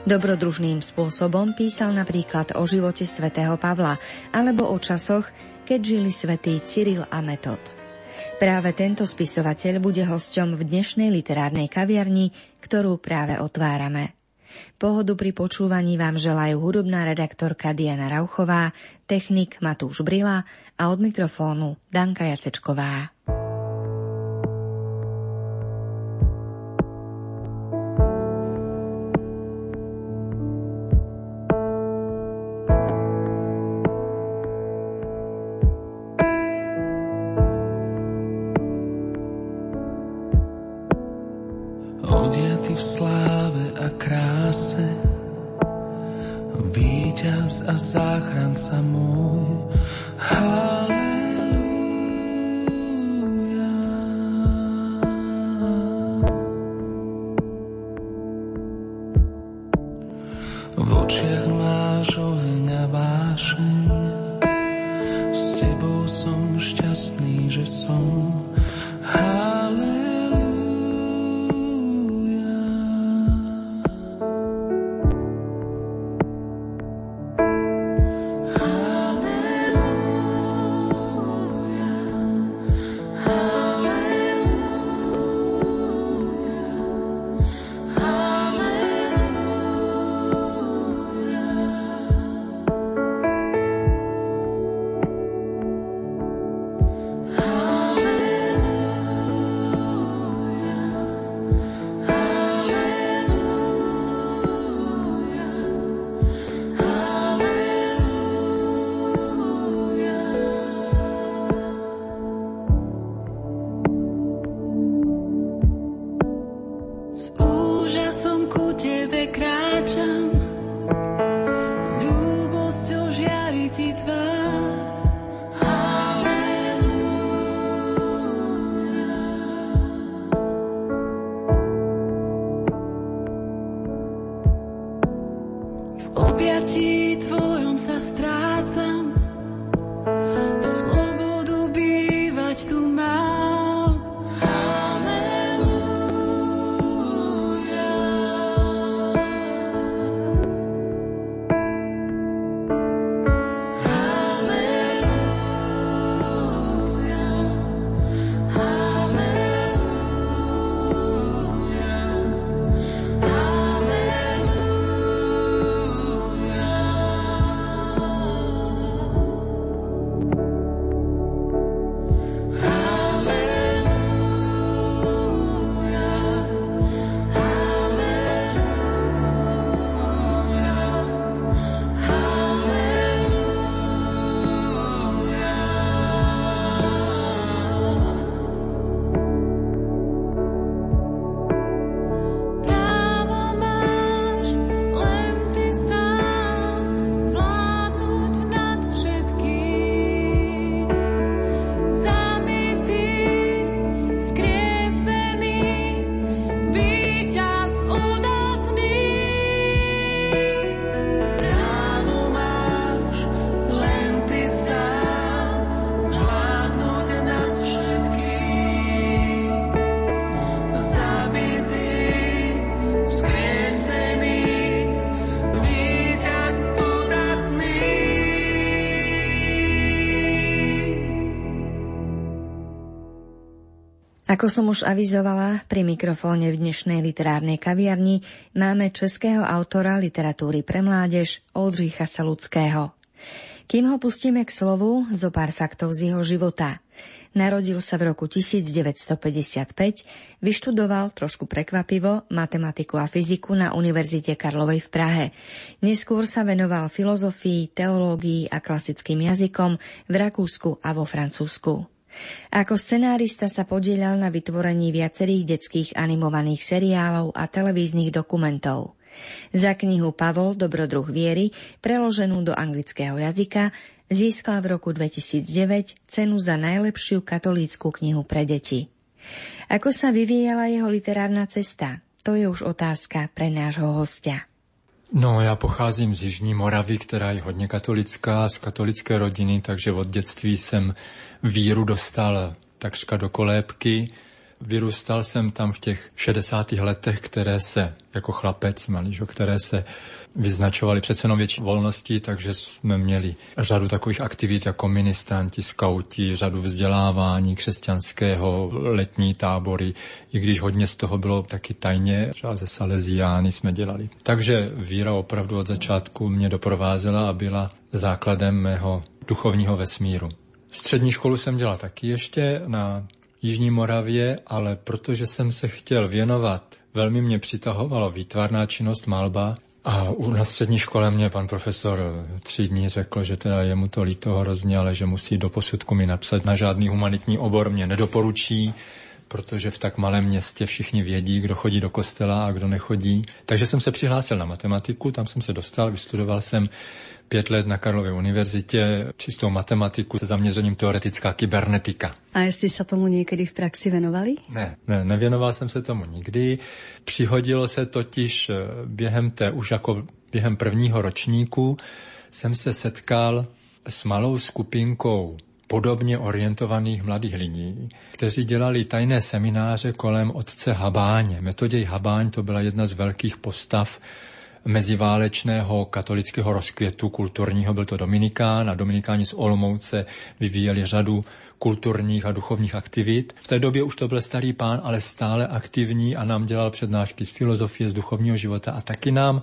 Dobrodružným spôsobom písal napríklad o živote svätého Pavla alebo o časoch, keď žili svätý Cyril a Metod. Práve tento spisovateľ bude hosťom v dnešnej literárnej kaviarni, ktorú práve otvárame. Pohodu pri počúvaní vám želajú hudobná redaktorka Diana Rauchová, technik Matúš Brila a od mikrofónu Danka Jacečková. Ako som už avizovala, pri mikrofóne v dnešnej literárnej kaviarni máme českého autora literatúry pre mládež Oldřicha Saludského. Kým ho pustíme k slovu, zo pár faktov z jeho života. Narodil sa v roku 1955, vyštudoval trošku prekvapivo matematiku a fyziku na Univerzite Karlovej v Prahe. Neskôr sa venoval filozofii, teológii a klasickým jazykom v Rakúsku a vo Francúzsku. Ako scenárista sa podielal na vytvorení viacerých detských animovaných seriálov a televíznych dokumentov. Za knihu Pavol Dobrodruh viery, preloženú do anglického jazyka, získal v roku 2009 cenu za najlepšiu katolícku knihu pre deti. Ako sa vyvíjala jeho literárna cesta? To je už otázka pre nášho hostia. No, já pocházím z Jižní Moravy, která je hodně katolická, z katolické rodiny, takže od dětství jsem víru dostal takřka do kolébky. Vyrůstal jsem tam v těch 60. letech, které se jako chlapec, malížo, které se vyznačovaly přece jenom větší volnosti, takže jsme měli řadu takových aktivit jako ministranti, skauti, řadu vzdělávání křesťanského, letní tábory, i když hodně z toho bylo taky tajně, třeba ze Salesiány jsme dělali. Takže víra opravdu od začátku mě doprovázela a byla základem mého duchovního vesmíru. Střední školu jsem dělal taky ještě na Jižní Moravě, ale protože jsem se chtěl věnovat, velmi mě přitahovalo výtvarná činnost malba a na střední škole mě pan profesor tři dní řekl, že teda je mu to líto hrozně, ale že musí do posudku mi napsat. Na žádný humanitní obor mě nedoporučí, protože v tak malém městě všichni vědí, kdo chodí do kostela a kdo nechodí. Takže jsem se přihlásil na matematiku, tam jsem se dostal, vystudoval jsem pět let na Karlově univerzitě čistou matematiku se zaměřením teoretická kybernetika. A jestli se tomu někdy v praxi věnovali? Ne, ne, nevěnoval jsem se tomu nikdy. Přihodilo se totiž eh, během té, už jako během prvního ročníku, jsem se setkal s malou skupinkou podobně orientovaných mladých lidí, kteří dělali tajné semináře kolem otce Habáně. Metoděj Habáň to byla jedna z velkých postav meziválečného katolického rozkvětu kulturního, byl to Dominikán a Dominikáni z Olomouce vyvíjeli řadu kulturních a duchovních aktivit. V té době už to byl starý pán, ale stále aktivní a nám dělal přednášky z filozofie, z duchovního života a taky nám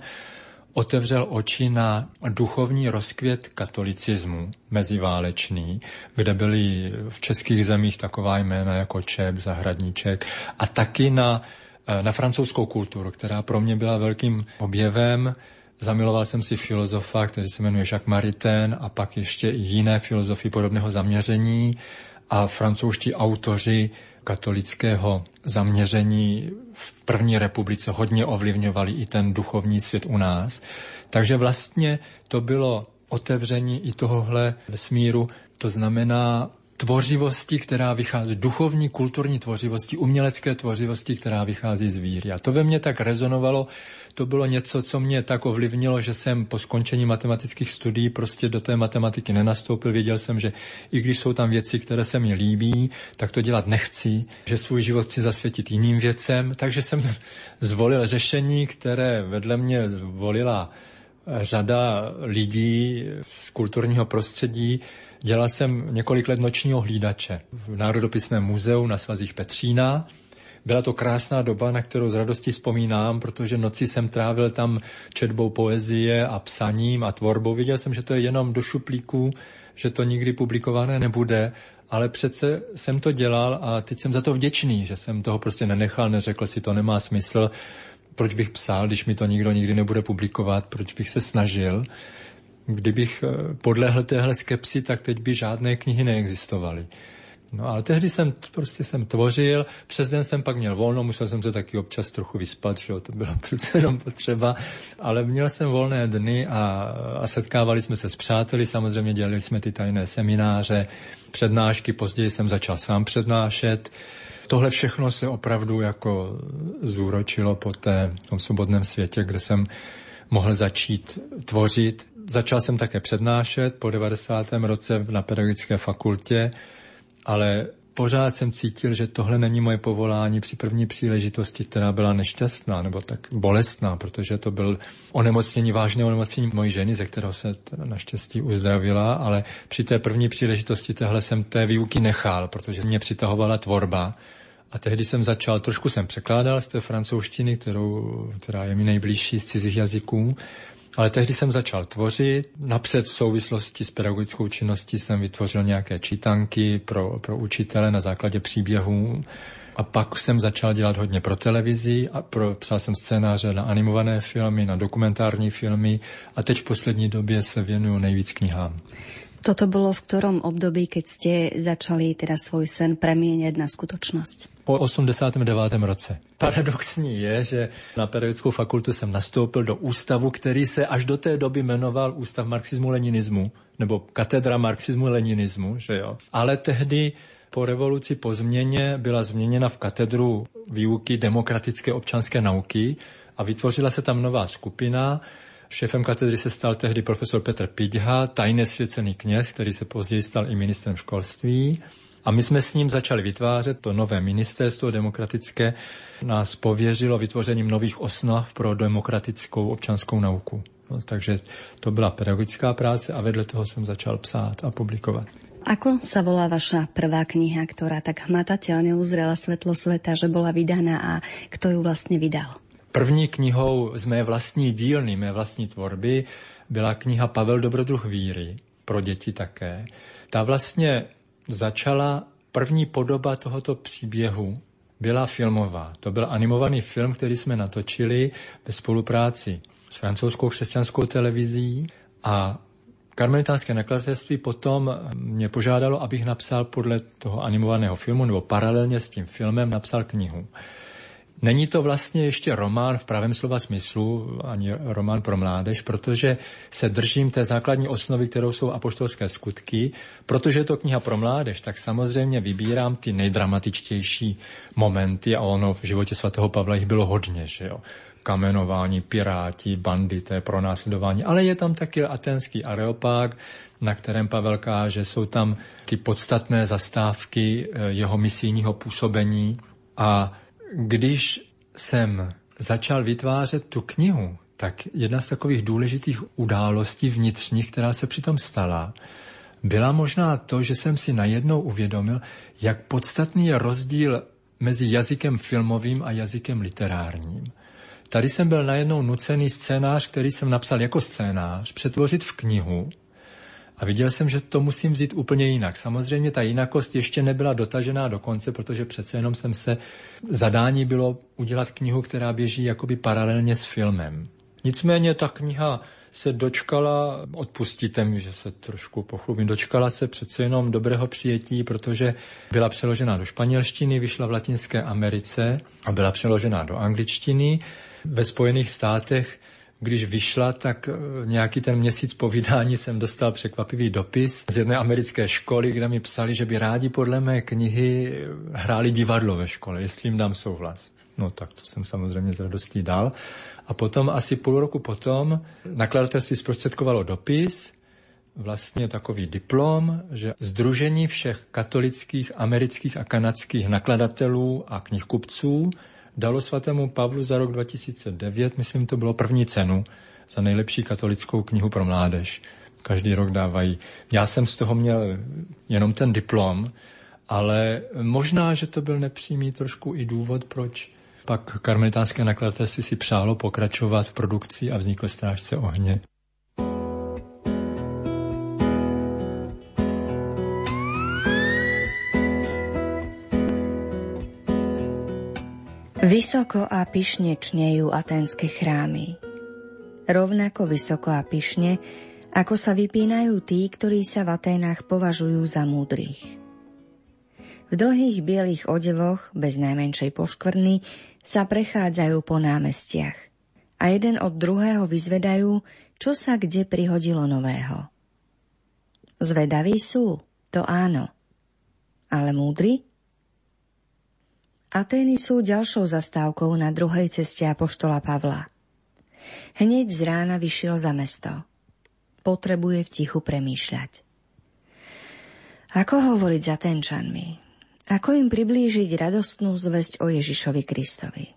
otevřel oči na duchovní rozkvět katolicismu meziválečný, kde byly v českých zemích taková jména jako Čep, Zahradníček a taky na Eh, na francouzskou kulturu, která pro mě byla velkým objevem. Zamiloval jsem si filozofa, který se jmenuje Jacques Maritain a pak ještě i jiné filozofy podobného zaměření a francouzští autoři katolického zaměření v první republice hodně ovlivňovali i ten duchovní svět u nás. Takže vlastně to bylo otevření i tohohle vesmíru, to znamená tvořivosti, která vychází, duchovní, kulturní tvořivosti, umělecké tvořivosti, která vychází z víry. A to ve mně tak rezonovalo, to bylo něco, co mě tak ovlivnilo, že jsem po skončení matematických studií prostě do té matematiky nenastoupil. Věděl jsem, že i když jsou tam věci, které se mi líbí, tak to dělat nechci, že svůj život chci zasvětit jiným věcem, takže jsem zvolil řešení, které vedle mě zvolila řada lidí z kulturního prostředí, Dělal jsem několik let nočního hlídače v Národopisném muzeu na svazích Petřína. Byla to krásná doba, na kterou z radosti vzpomínám, protože noci jsem trávil tam četbou poezie a psaním a tvorbou. Viděl jsem, že to je jenom do šuplíků, že to nikdy publikované nebude, ale přece jsem to dělal a teď jsem za to vděčný, že jsem toho prostě nenechal, neřekl si, to nemá smysl, proč bych psal, když mi to nikdo nikdy nebude publikovat, proč bych se snažil. Kdybych eh, podlehl téhle skepsi, tak teď by žádné knihy neexistovaly. No ale tehdy jsem prostě jsem tvořil, přes den jsem pak měl volno, musel jsem se taky občas trochu vyspat, že to bylo přece jenom potřeba, ale měl jsem volné dny a, a setkávali jsme se s přáteli, samozřejmě dělali jsme ty tajné semináře, přednášky, později jsem začal sám přednášet. Tohle všechno se opravdu jako zúročilo po té, tom svobodném světě, kde jsem mohl začít tvořit Začal jsem také přednášet po 90. roce na pedagogické fakultě, ale pořád jsem cítil, že tohle není moje povolání při první příležitosti, která byla nešťastná nebo tak bolestná, protože to byl onemocnění, vážné onemocnění mojí ženy, ze kterého se naštěstí uzdravila, ale při té první příležitosti tehle jsem té výuky nechal, protože mě přitahovala tvorba. A tehdy jsem začal, trošku jsem překládal z té francouzštiny, kterou, která je mi nejbližší z cizích jazyků, ale tehdy jsem začal tvořit. Napřed v souvislosti s pedagogickou činností jsem vytvořil nějaké čítanky pro, pro učitele na základě příběhů. A pak jsem začal dělat hodně pro televizi a pro, psal jsem scénáře na animované filmy, na dokumentární filmy a teď v poslední době se věnuju nejvíc knihám. Toto bylo v ktorom období, keď ste začali teda svoj sen premieňať na skutočnosť? Po 89. roce. Paradoxní je, že na pedagogickou fakultu jsem nastoupil do ústavu, který se až do té doby jmenoval Ústav marxismu-leninismu, nebo katedra marxismu-leninismu, že jo. Ale tehdy po revoluci, po změně byla změněna v katedru výuky demokratické občanské nauky a vytvořila se tam nová skupina, Šéfem katedry se stal tehdy profesor Petr Pidha, tajně svěcený kněz, který se později stal i ministrem školství. A my jsme s ním začali vytvářet to nové ministerstvo demokratické, nás pověřilo vytvořením nových osnov pro demokratickou občanskou nauku. No, takže to byla pedagogická práce a vedle toho jsem začal psát a publikovat. Ako sa volá vaša prvá kniha, ktorá tak hmatateľne uzrela svetlo sveta, že bola vydaná a kto ju vlastne vydal? První knihou z mé vlastní dílny, mé vlastní tvorby byla kniha Pavel Dobrodruh víry, pro děti také. Ta vlastně začala, první podoba tohoto příběhu byla filmová. To byl animovaný film, který jsme natočili ve spolupráci s francouzskou křesťanskou televizí a Karmelitánské nakladatelství potom mě požádalo, abych napsal podle toho animovaného filmu, nebo paralelně s tím filmem napsal knihu. Není to vlastně ještě román v pravém slova smyslu, ani román pro mládež, protože se držím té základní osnovy, kterou jsou apoštolské skutky. Protože je to kniha pro mládež, tak samozřejmě vybírám ty nejdramatičtější momenty a ono v životě svatého Pavla jich bylo hodně, že jo. Kamenování, piráti, bandité, pronásledování, ale je tam taky atenský areopág, na kterém Pavel káže, jsou tam ty podstatné zastávky eh, jeho misijního působení a když jsem začal vytvářet tu knihu, tak jedna z takových důležitých událostí vnitřních, která se přitom stala, byla možná to, že jsem si najednou uvědomil, jak podstatný je rozdíl mezi jazykem filmovým a jazykem literárním. Tady jsem byl najednou nucený scénář, který jsem napsal jako scénář, přetvořit v knihu. A viděl jsem, že to musím vzít úplně jinak. Samozřejmě ta jinakost ještě nebyla dotažená do konce, protože přece jenom jsem se, zadání bylo udělat knihu, která běží jakoby paralelně s filmem. Nicméně ta kniha se dočkala, odpustíte mi, že se trošku pochlubím, dočkala se přece jenom dobrého přijetí, protože byla přeložena do španělštiny, vyšla v Latinské Americe a byla přeložena do angličtiny ve Spojených státech, když vyšla, tak eh, nějaký ten měsíc po vydání jsem dostal překvapivý dopis z jedné americké školy, kde mi psali, že by rádi podle mé knihy hráli divadlo ve škole, jestli jim dám souhlas. No tak to jsem samozřejmě z radostí dal. A potom asi půl roku potom nakladatelství zprostředkovalo dopis, vlastně takový diplom, že Združení všech katolických, amerických a kanadských nakladatelů a knihkupců dalo svatému Pavlu za rok 2009, myslím, to bylo první cenu za nejlepší katolickou knihu pro mládež. Každý rok dávají. Já jsem z toho měl jenom ten diplom, ale možná, že to byl nepřímý trošku i důvod, proč pak karmelitánské nakladatelství si přálo pokračovat v produkci a vznikl Strážce ohně. Vysoko a pyšne čnejú aténske chrámy. Rovnako vysoko a pyšne, ako sa vypínajú tí, ktorí sa v Aténach považujú za múdrych. V dlhých bielých odevoch, bez najmenšej poškvrny, sa prechádzajú po námestiach a jeden od druhého vyzvedajú, čo sa kde prihodilo nového. Zvedaví sú, to áno. Ale múdri? Atény sú ďalšou zastávkou na druhej ceste Apoštola Pavla. Hneď z rána vyšiel za mesto. Potrebuje v tichu premýšľať. Ako hovoriť za tenčanmi? Ako im priblížiť radostnú zväzť o Ježišovi Kristovi?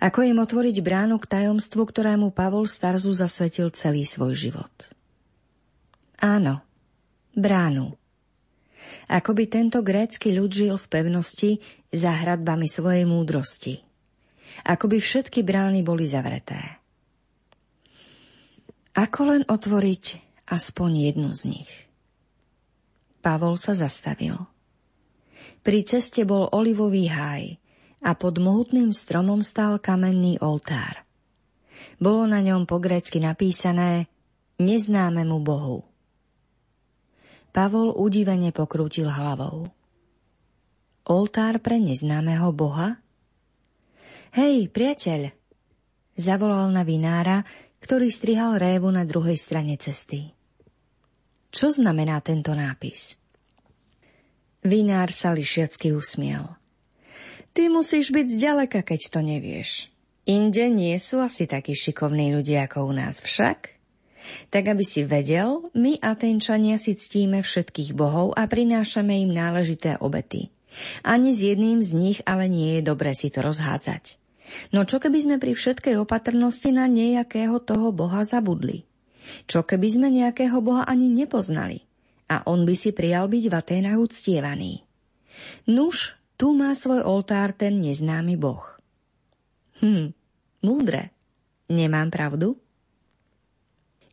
Ako im otvoriť bránu k tajomstvu, ktorému Pavol Starzu zasvetil celý svoj život? Áno, bránu ako by tento grécky ľud žil v pevnosti za hradbami svojej múdrosti. Ako by všetky brány boli zavreté. Ako len otvoriť aspoň jednu z nich? Pavol sa zastavil. Pri ceste bol olivový háj a pod mohutným stromom stál kamenný oltár. Bolo na ňom po grécky napísané Neznámemu Bohu. Pavol udivene pokrútil hlavou. Oltár pre neznámeho boha? Hej, priateľ! Zavolal na vinára, ktorý strihal révu na druhej strane cesty. Čo znamená tento nápis? Vinár sa lišiacky usmiel. Ty musíš byť zďaleka, keď to nevieš. Inde nie sú asi takí šikovní ľudia ako u nás však. Tak aby si vedel, my Atenčania si ctíme všetkých bohov a prinášame im náležité obety. Ani s jedným z nich ale nie je dobre si to rozhádzať. No čo keby sme pri všetkej opatrnosti na nejakého toho boha zabudli? Čo keby sme nejakého boha ani nepoznali? A on by si prijal byť v Aténach uctievaný. Nuž, tu má svoj oltár ten neznámy boh. Hm, múdre. Nemám pravdu?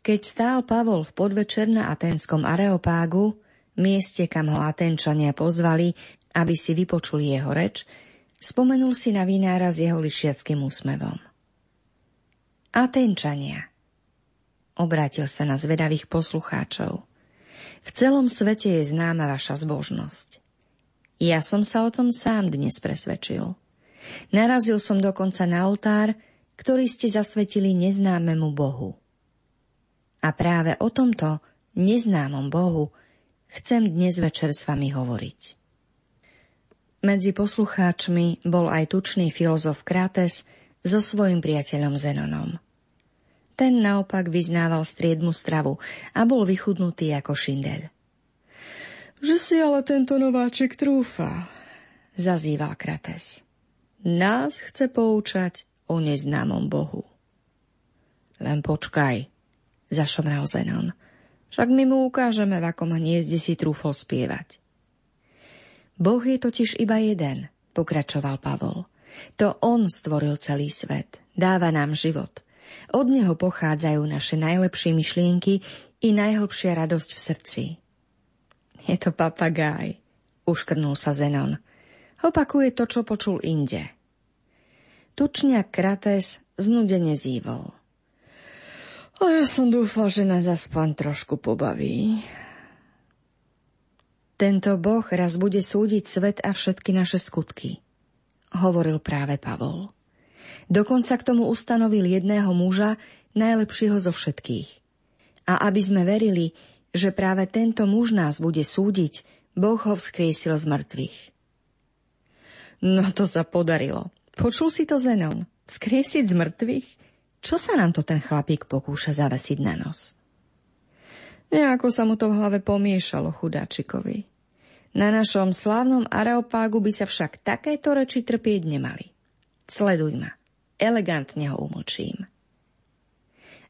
Keď stál Pavol v podvečer na aténskom areopágu, mieste, kam ho Atenčania pozvali, aby si vypočuli jeho reč, spomenul si na vinára s jeho lišiackým úsmevom. Atenčania. Obrátil sa na zvedavých poslucháčov. V celom svete je známa vaša zbožnosť. Ja som sa o tom sám dnes presvedčil. Narazil som dokonca na oltár, ktorý ste zasvetili neznámemu Bohu. A práve o tomto neznámom Bohu chcem dnes večer s vami hovoriť. Medzi poslucháčmi bol aj tučný filozof Krates so svojim priateľom Zenonom. Ten naopak vyznával striedmu stravu a bol vychudnutý ako šindeľ. Že si ale tento nováček trúfa, zazýval Krates. Nás chce poučať o neznámom Bohu. Len počkaj, zašomral Zenon. Však my mu ukážeme, v akom hniezde si trúfol spievať. Boh je totiž iba jeden, pokračoval Pavol. To On stvoril celý svet, dáva nám život. Od Neho pochádzajú naše najlepšie myšlienky i najhlbšia radosť v srdci. Je to papagáj, uškrnul sa Zenon. Opakuje to, čo počul inde. Tučňak Krates znudene zývol. A ja som dúfal, že nás aspoň trošku pobaví. Tento boh raz bude súdiť svet a všetky naše skutky, hovoril práve Pavol. Dokonca k tomu ustanovil jedného muža, najlepšieho zo všetkých. A aby sme verili, že práve tento muž nás bude súdiť, Boh ho vzkriesil z mŕtvych. No to sa podarilo. Počul si to Zenon? Vzkriesiť z mŕtvych? Čo sa nám to ten chlapík pokúša zavesiť na nos? Nejako sa mu to v hlave pomiešalo chudáčikovi. Na našom slávnom areopágu by sa však takéto reči trpieť nemali. Sleduj ma. Elegantne ho umlčím.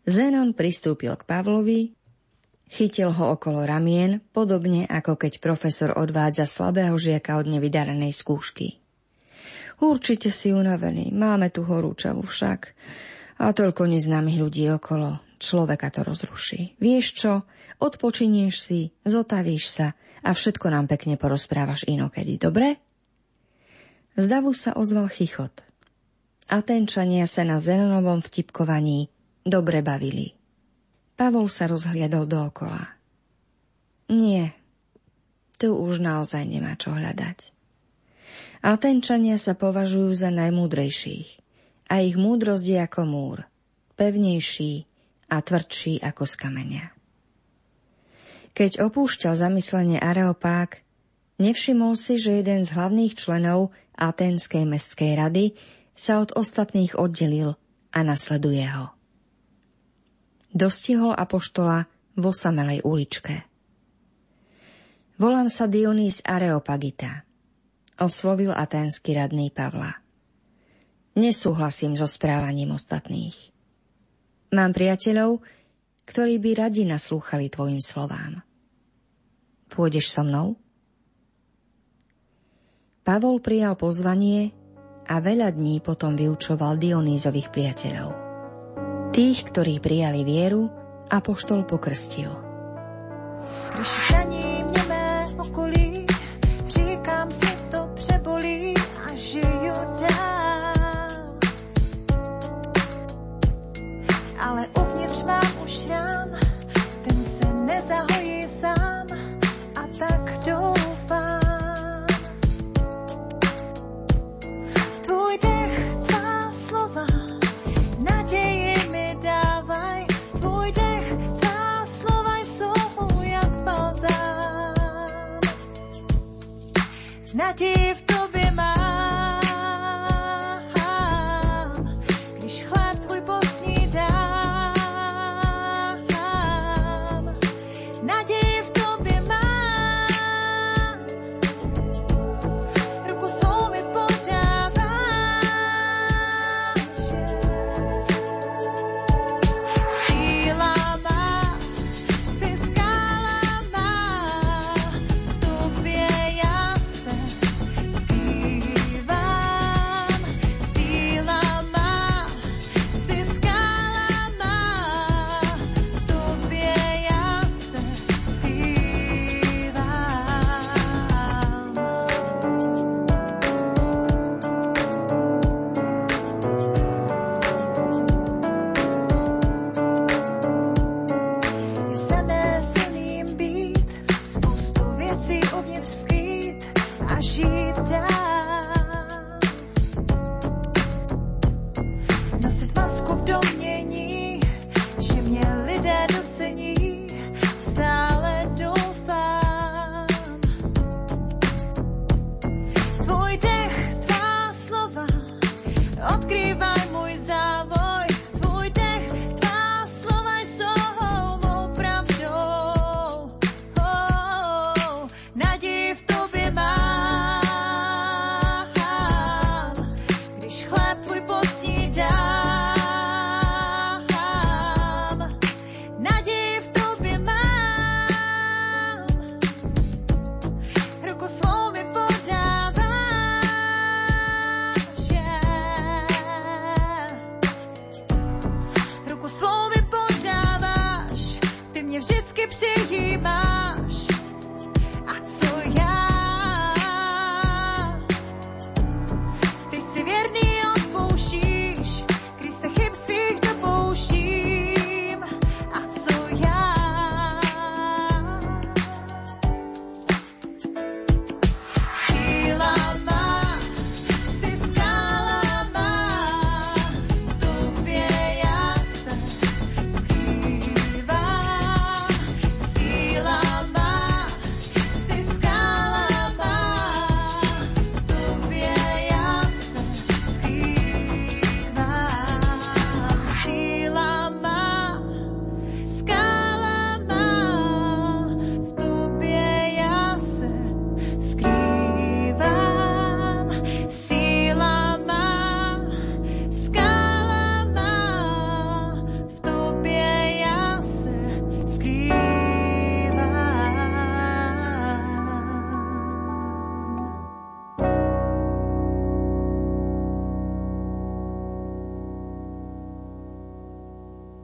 Zenon pristúpil k Pavlovi, chytil ho okolo ramien, podobne ako keď profesor odvádza slabého žiaka od nevydarenej skúšky. Určite si unavený, máme tu horúčavu však. A toľko neznámych ľudí okolo. Človeka to rozruší. Vieš čo? Odpočinieš si, zotavíš sa a všetko nám pekne porozprávaš inokedy, dobre? Z davu sa ozval chichot. Atenčania sa na Zenonovom vtipkovaní dobre bavili. Pavol sa rozhliadol dookola. Nie, tu už naozaj nemá čo hľadať. Atenčania sa považujú za najmúdrejších a ich múdrosť je ako múr, pevnejší a tvrdší ako z kameňa. Keď opúšťal zamyslenie Areopák, nevšimol si, že jeden z hlavných členov Aténskej mestskej rady sa od ostatných oddelil a nasleduje ho. Dostihol apoštola vo samelej uličke. Volám sa Dionýs Areopagita, oslovil aténsky radný Pavla. Nesúhlasím so správaním ostatných. Mám priateľov, ktorí by radi naslúchali tvojim slovám. Pôjdeš so mnou? Pavol prijal pozvanie a veľa dní potom vyučoval Dionýzových priateľov. Tých, ktorí prijali vieru, a poštol pokrstil. Když alternative she died.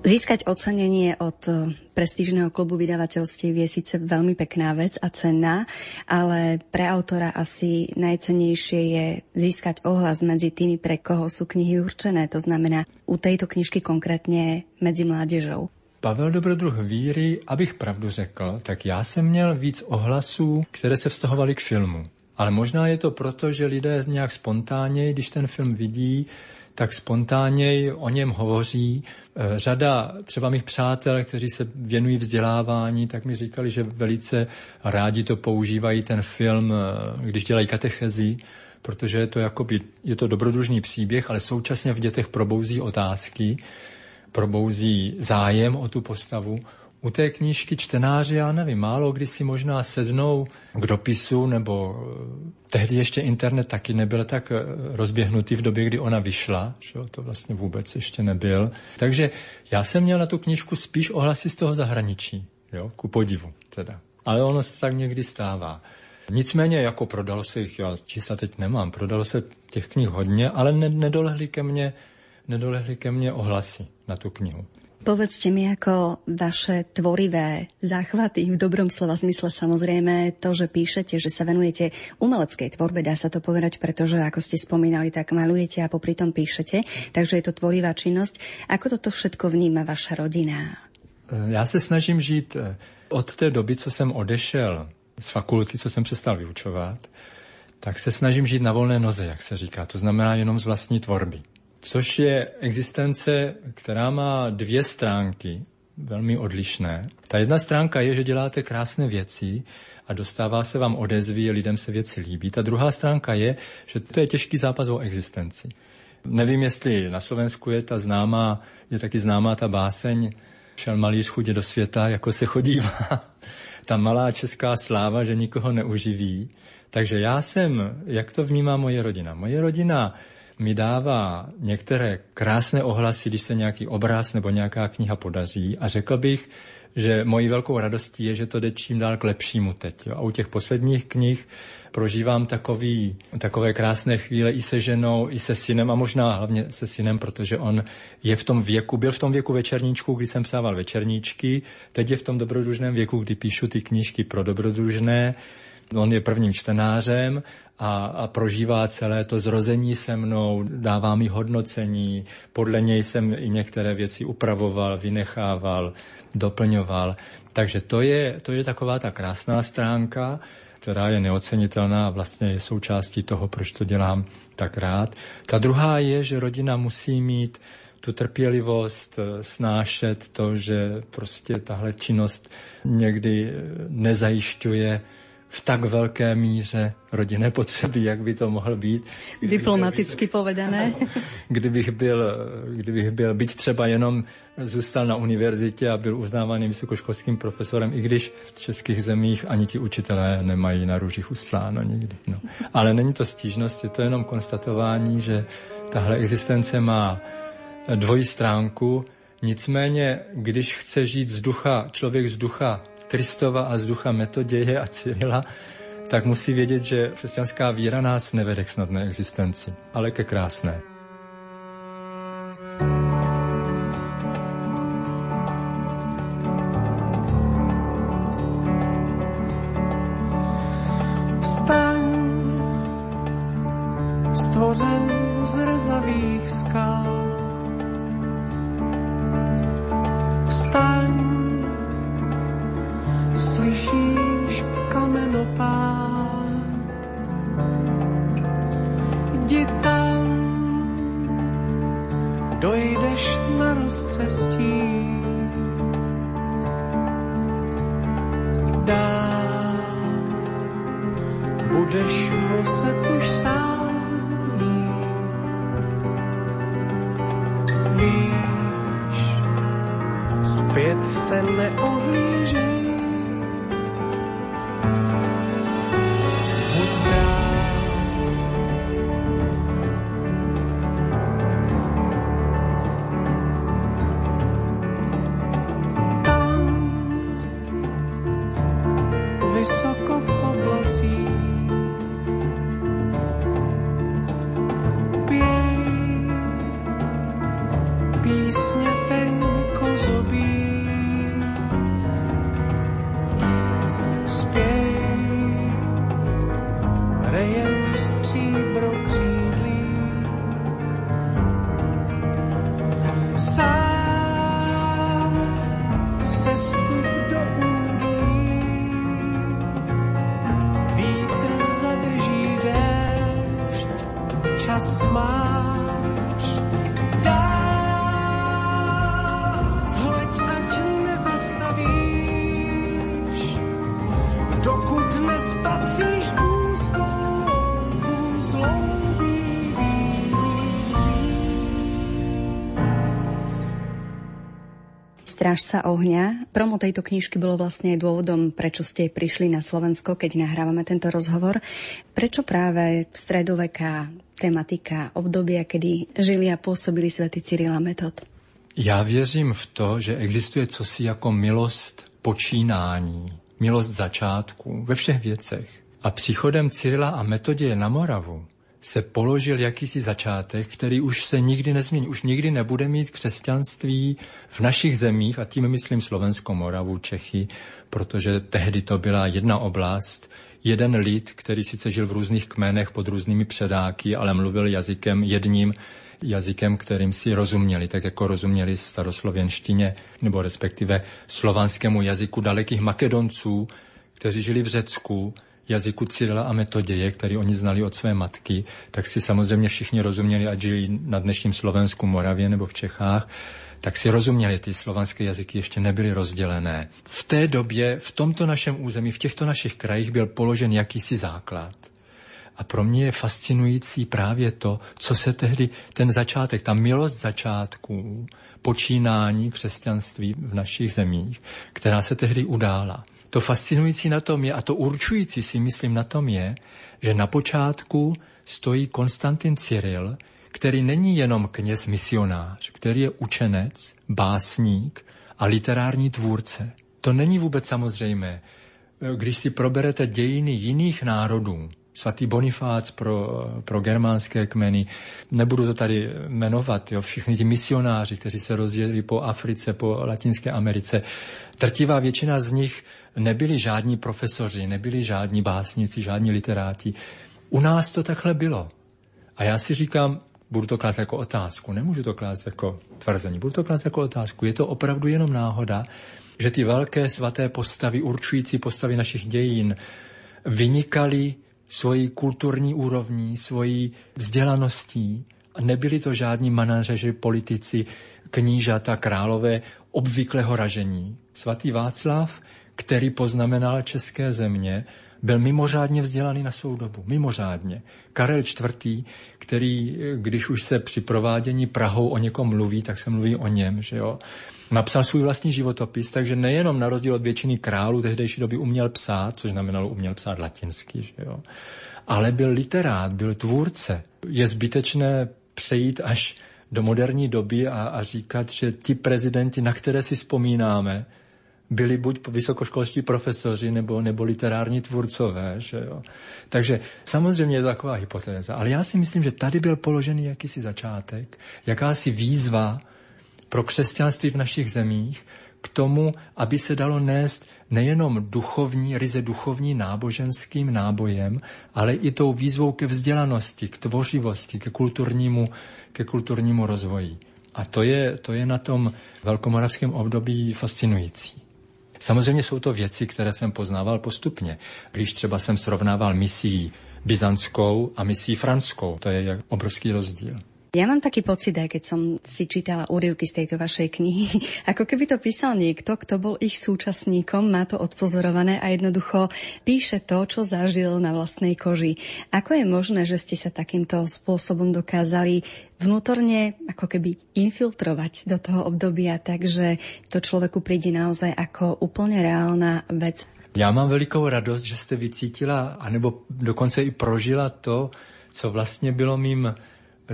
Získať ocenenie od e, prestížneho klubu vydavateľstiev je síce veľmi pekná vec a cenná, ale pre autora asi najcennejšie je získať ohlas medzi tými, pre koho sú knihy určené. To znamená u tejto knižky konkrétně medzi mládežou. Pavel Dobrodruh víry, abych pravdu řekl, tak já jsem měl víc ohlasů, které se vztahovaly k filmu. Ale možná je to proto, že lidé nějak spontánně, když ten film vidí, tak spontánně o něm hovoří. E, řada třeba mých přátel, kteří se věnují vzdělávání, tak mi říkali, že velice rádi to používají ten film, e, když dělají katechezi, protože je to, jakoby, je to dobrodružný příběh, ale současně v dětech probouzí otázky, probouzí zájem o tu postavu u té knížky čtenáři, já nevím, málo kdy si možná sednou k dopisu, nebo eh, tehdy ještě internet taky nebyl tak eh, rozběhnutý v době, kdy ona vyšla, že to vlastně vůbec ještě nebyl. Takže já jsem měl na tu knížku spíš ohlasy z toho zahraničí, jo, ku podivu teda. Ale ono se tak někdy stává. Nicméně jako prodalo se jich, já čísla teď nemám, prodalo se těch knih hodně, ale nedolehli ke mně, nedolehli ke mně ohlasy na tu knihu. Povedzte mi, ako vaše tvorivé záchvaty, v dobrom slova zmysle samozrejme, to, že píšete, že sa venujete umeleckej tvorbe, dá sa to povedať, pretože, ako ste spomínali, tak malujete a popri tom píšete, takže je to tvorivá činnosť. Ako toto všetko vníma vaša rodina? Já se snažím žít eh, od té doby, co jsem odešel z fakulty, co jsem přestal vyučovat, tak se snažím žít na volné noze, jak se říká. To znamená jenom z vlastní tvorby což je existence, která má dvě stránky, velmi odlišné. Ta jedna stránka je, že děláte krásné věci a dostává se vám odezvy, lidem se věci líbí. Ta druhá stránka je, že to je těžký zápas o existenci. Nevím, jestli na Slovensku je ta známá, je taky známá ta báseň Šel malý chudě do světa, jako se chodívá. ta malá česká sláva, že nikoho neuživí. Takže já jsem, jak to vnímá moje rodina? Moje rodina mi dává některé krásné ohlasy, když se nějaký obraz nebo nějaká kniha podaří a řekl bych, že mojí velkou radostí je, že to jde čím dál k lepšímu teď. Jo. A u těch posledních knih prožívám takový, takové krásné chvíle i se ženou, i se synem a možná hlavně se synem, protože on je v tom věku, byl v tom věku večerníčku, kdy jsem psával večerníčky, teď je v tom dobrodružném věku, kdy píšu ty knížky pro dobrodružné, On je prvním čtenářem a, a prožívá celé to zrození se mnou, dává mi hodnocení, podle něj jsem i některé věci upravoval, vynechával, doplňoval. Takže to je, to je taková ta krásná stránka, která je neocenitelná a vlastně je součástí toho, proč to dělám tak rád. Ta druhá je, že rodina musí mít tu trpělivost, eh, snášet to, že prostě tahle činnost někdy eh, nezajišťuje v tak velké míře rodinné potřeby, jak by to mohl být. Diplomaticky byl, povedané. Kdybych byl, kdybych byl, byť třeba jenom zůstal na univerzitě a byl uznávaný vysokoškolským profesorem, i když v českých zemích ani ti učitelé nemají na růžích ustláno nikdy. No. Ale není to stížnost, je to jenom konstatování, že tahle existence má dvojí stránku, nicméně, když chce žít z ducha, člověk z ducha Kristova a z ducha Metoděje a Cyrila, tak musí vědět, že křesťanská víra nás nevede k snadné existenci, ale ke krásné. Stráž sa ohňa. Promo tejto knižky bolo vlastne aj dôvodom, prečo ste prišli na Slovensko, keď nahrávame tento rozhovor. Prečo práve stredoveká tematika obdobia, kedy žili a pôsobili svätý Cyril a Metod? Já věřím v to, že existuje cosi jako milost počínání, milost začátku ve všech věcech. A příchodem Cyrila a Metodie na Moravu se položil jakýsi začátek, který už se nikdy nezmění, už nikdy nebude mít křesťanství v našich zemích, a tím myslím Slovensko, Moravu, Čechy, protože tehdy to byla jedna oblast, jeden lid, který sice žil v různých kmenech pod různými předáky, ale mluvil jazykem jedním, jazykem, kterým si rozuměli, tak jako rozuměli staroslověnštině, nebo respektive slovanskému jazyku dalekých Makedonců, kteří žili v Řecku, jazyku Cyrila a Metoděje, který oni znali od své matky, tak si samozřejmě všichni rozuměli, ať žili na dnešním Slovensku, Moravě nebo v Čechách, tak si rozuměli, ty slovanské jazyky ještě nebyly rozdělené. V té době, v tomto našem území, v těchto našich krajích byl položen jakýsi základ. A pro mě je fascinující právě to, co se tehdy, ten začátek, ta milost začátků, počínání křesťanství v našich zemích, která se tehdy udála. To fascinující na tom je, a to určující si myslím na tom je, že na počátku stojí Konstantin Cyril, který není jenom kněz misionář, který je učenec, básník a literární tvůrce. To není vůbec samozřejmé. Když si proberete dějiny jiných národů, svatý Bonifác pro, pro germánské kmeny. Nebudu to tady jmenovat, jo, všichni ti misionáři, kteří se rozjeli po Africe, po Latinské Americe. Trtivá většina z nich nebyli žádní profesoři, nebyli žádní básníci, žádní literáti. U nás to takhle bylo. A já si říkám, budu to klást jako otázku, nemůžu to klást jako tvrzení, budu to klást jako otázku. Je to opravdu jenom náhoda, že ty velké svaté postavy, určující postavy našich dějin, vynikaly svojí kulturní úrovní, svojí vzdělaností nebyli to žádní manažeři, politici, knížata, králové obvyklého ražení. Svatý Václav, který poznamenal české země, byl mimořádně vzdělaný na svou dobu. Mimořádně. Karel IV., který, když už se při provádění Prahou o někom mluví, tak se mluví o něm, že jo. Napsal svůj vlastní životopis, takže nejenom na rozdíl od většiny králů tehdejší doby uměl psát, což znamenalo uměl psát latinsky, že jo. Ale byl literát, byl tvůrce. Je zbytečné přejít až do moderní doby a, a říkat, že ti prezidenti, na které si vzpomínáme, byli buď vysokoškolští profesoři nebo, nebo literární tvůrcové. Že jo? Takže samozřejmě je to taková hypotéza. Ale já si myslím, že tady byl položený jakýsi začátek, jakási výzva pro křesťanství v našich zemích k tomu, aby se dalo nést nejenom duchovní, ryze duchovní náboženským nábojem, ale i tou výzvou ke vzdělanosti, k tvořivosti, ke kulturnímu, ke kulturnímu rozvoji. A to je, to je na tom velkomoravském období fascinující. Samozřejmě jsou to věci, které jsem poznával postupně. Když třeba jsem srovnával misí byzantskou a misí franskou, to je obrovský rozdíl. Ja mám taký pocit, aj keď som si čítala úryvky z tejto vašej knihy, ako keby to písal niekto, kto bol ich súčasníkom, má to odpozorované a jednoducho píše to, čo zažil na vlastnej koži. Ako je možné, že ste sa takýmto spôsobom dokázali vnútorne ako keby infiltrovať do toho obdobia, takže to človeku príde naozaj ako úplne reálna vec? Já mám velikou radost, že jste vycítila, anebo dokonce i prožila to, co vlastně bylo mým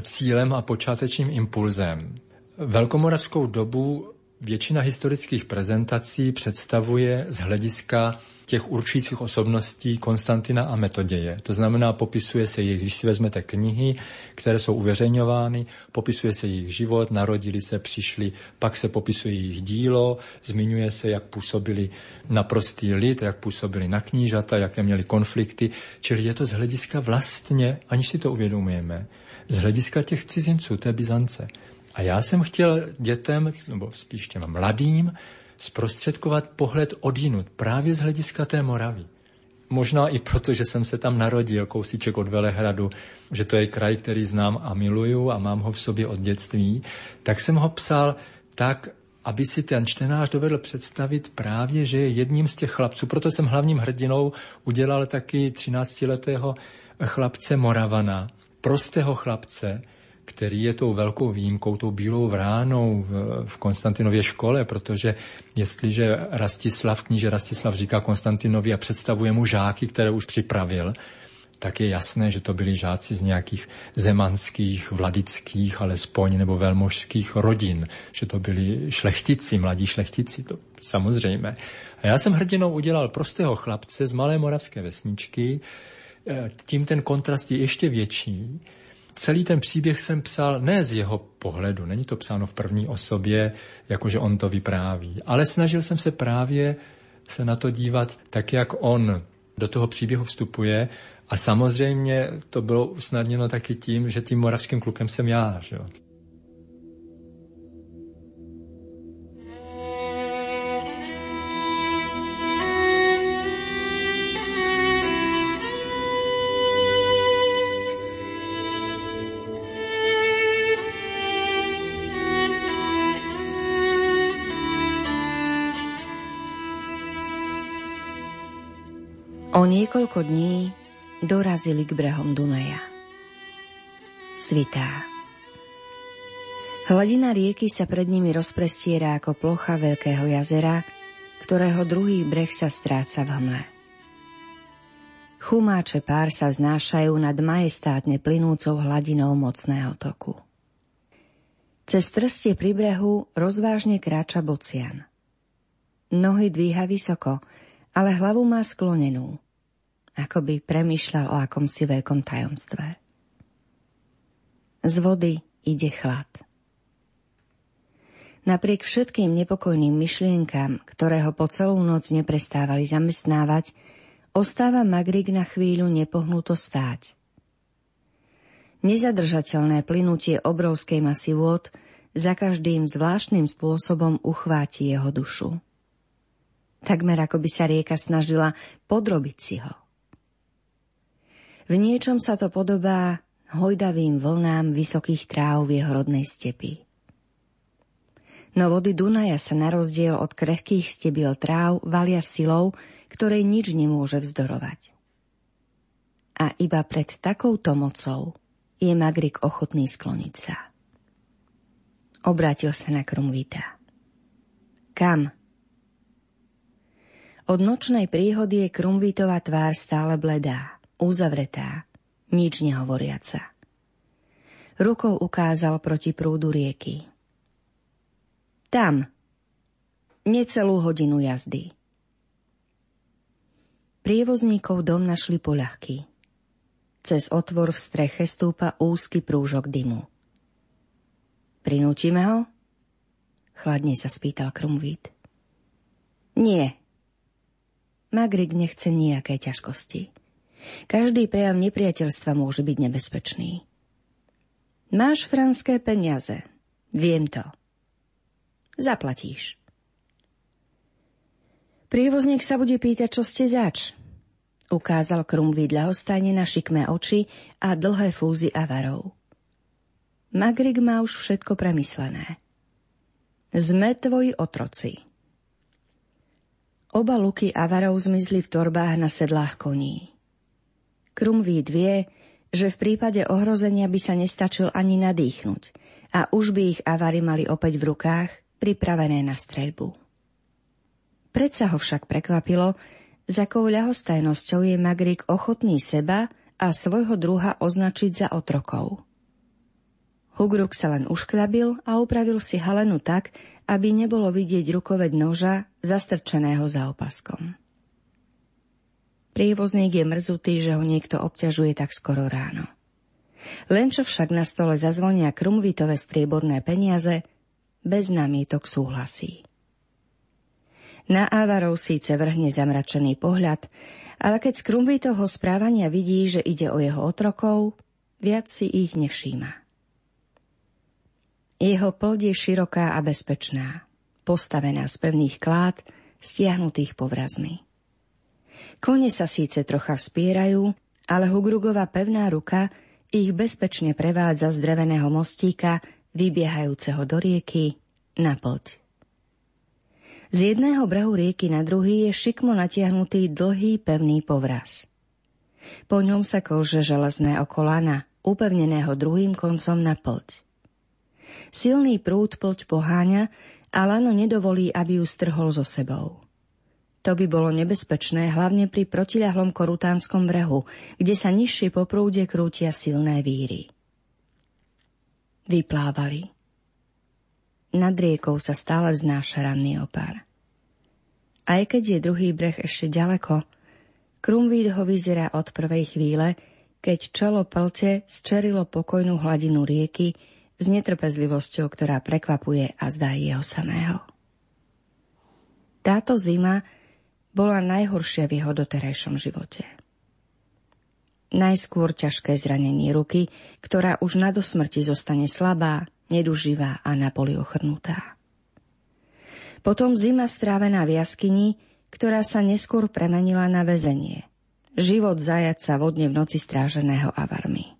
cílem a počátečním impulzem. Velkomoravskou dobu většina historických prezentací představuje z hlediska těch určujících osobností Konstantina a Metoděje. To znamená, popisuje se jejich, když si vezmete knihy, které jsou uveřejňovány, popisuje se jejich život, narodili se, přišli, pak se popisuje jejich dílo, zmiňuje se, jak působili na prostý lid, jak působili na knížata, jaké měli konflikty, čili je to z hlediska vlastně, aniž si to uvědomujeme, z hlediska těch cizinců, té Byzance. A já jsem chtěl dětem, nebo spíš těm mladým, zprostředkovat pohled odinut, právě z hlediska té Moravy. Možná i proto, že jsem se tam narodil, kousíček od Velehradu, že to je kraj, který znám a miluju a mám ho v sobě od dětství, tak jsem ho psal tak, aby si ten čtenář dovedl představit právě, že je jedním z těch chlapců. Proto jsem hlavním hrdinou udělal taky 13-letého chlapce Moravana, prostého chlapce, který je tou velkou výjimkou, tou bílou vránou v, v Konstantinově škole, protože jestliže Rastislav, kníže Rastislav říká Konstantinovi a představuje mu žáky, které už připravil, tak je jasné, že to byli žáci z nějakých zemanských, vladických, alespoň nebo velmožských rodin, že to byli šlechtici, mladí šlechtici, to samozřejmě. A já jsem hrdinou udělal prostého chlapce z malé moravské vesničky, tím ten kontrast je ještě větší, celý ten příběh jsem psal ne z jeho pohledu, není to psáno v první osobě, jakože on to vypráví, ale snažil jsem se právě se na to dívat tak, jak on do toho příběhu vstupuje a samozřejmě to bylo usnadněno taky tím, že tím moravským klukem jsem já. Že jo. O niekoľko dní dorazili k brehom Dunaja. Svitá. Hladina rieky sa pred nimi rozprestiera ako plocha veľkého jazera, ktorého druhý breh sa stráca v hmle. Chumáče pár sa znášajú nad majestátne plynúcou hladinou mocného toku. Cez trstie pri brehu rozvážne kráča bocian. Nohy dvíha vysoko, ale hlavu má sklonenú – ako by premýšľal o akomsi veľkom tajomstve. Z vody ide chlad. Napriek všetkým nepokojným myšlienkam, ktoré ho po celú noc neprestávali zamestnávať, ostáva Magrik na chvíľu nepohnuto stáť. Nezadržateľné plynutie obrovskej masy vôd za každým zvláštnym spôsobom uchváti jeho dušu. Takmer ako by sa rieka snažila podrobiť si ho. V niečom sa to podobá hojdavým vlnám vysokých tráv v jeho rodnej stepi. No vody Dunaja sa na rozdiel od krehkých stebiel tráv valia silou, ktorej nič nemôže vzdorovať. A iba pred takouto mocou je Magrik ochotný skloniť sa. Obrátil sa na Krumvita. Kam? Od nočnej príhody je Krumvítová tvár stále bledá, uzavretá, nič nehovoriaca. Rukou ukázal proti prúdu rieky. Tam. Necelú hodinu jazdy. Prievozníkov dom našli poľahky. Cez otvor v streche stúpa úzky prúžok dymu. Prinútime ho? Chladne sa spýtal Krumvít. Nie. Magrik nechce nejaké ťažkosti. Každý prejav nepriateľstva môže byť nebezpečný. Máš franské peniaze. Viem to. Zaplatíš. Prievozník sa bude pýtať, čo ste zač. Ukázal Krumvid ľahostajne na šikmé oči a dlhé fúzy avarov. Magrik má už všetko premyslené. Sme tvoji otroci. Oba luky avarov zmizli v torbách na sedlách koní. Krumvíd vie, že v prípade ohrozenia by sa nestačil ani nadýchnuť a už by ich avary mali opäť v rukách, pripravené na streľbu. Predsa ho však prekvapilo, s akou ľahostajnosťou je Magrik ochotný seba a svojho druha označiť za otrokov. Hugruk sa len ušklabil a upravil si halenu tak, aby nebolo vidieť rukoved noža zastrčeného za opaskom. Prievozník je mrzutý, že ho niekto obťažuje tak skoro ráno. Len čo však na stole zazvonia krumvitové strieborné peniaze, bez námietok súhlasí. Na Ávarov síce vrhne zamračený pohľad, ale keď z Krumbitovho správania vidí, že ide o jeho otrokov, viac si ich nevšíma. Jeho plď je široká a bezpečná, postavená z pevných klád, stiahnutých povrazmi. Kone sa síce trocha vspierajú, ale Hugrugová pevná ruka ich bezpečne prevádza z dreveného mostíka vybiehajúceho do rieky, na poď. Z jedného brehu rieky na druhý je šikmo natiahnutý dlhý pevný povraz. Po ňom sa kolže železné okolana, upevneného druhým koncom na poď. Silný prúd poď poháňa a lano nedovolí, aby ju strhol so sebou. To by bolo nebezpečné hlavne pri protiľahlom korutánskom brehu, kde sa nižšie po prúde krútia silné víry. Vyplávali. Nad riekou sa stále vznáša ranný opár. Aj keď je druhý breh ešte ďaleko, Krumvíd ho vyzerá od prvej chvíle, keď čelo plte zčerilo pokojnú hladinu rieky s netrpezlivosťou, ktorá prekvapuje a zdá jeho samého. Táto zima bola najhoršia v jeho doterajšom živote. Najskôr ťažké zranenie ruky, ktorá už na dosmrti zostane slabá, neduživá a na poli ochrnutá. Potom zima strávená v jaskyni, ktorá sa neskôr premenila na väzenie. Život zajaca vodne v noci stráženého avarmi.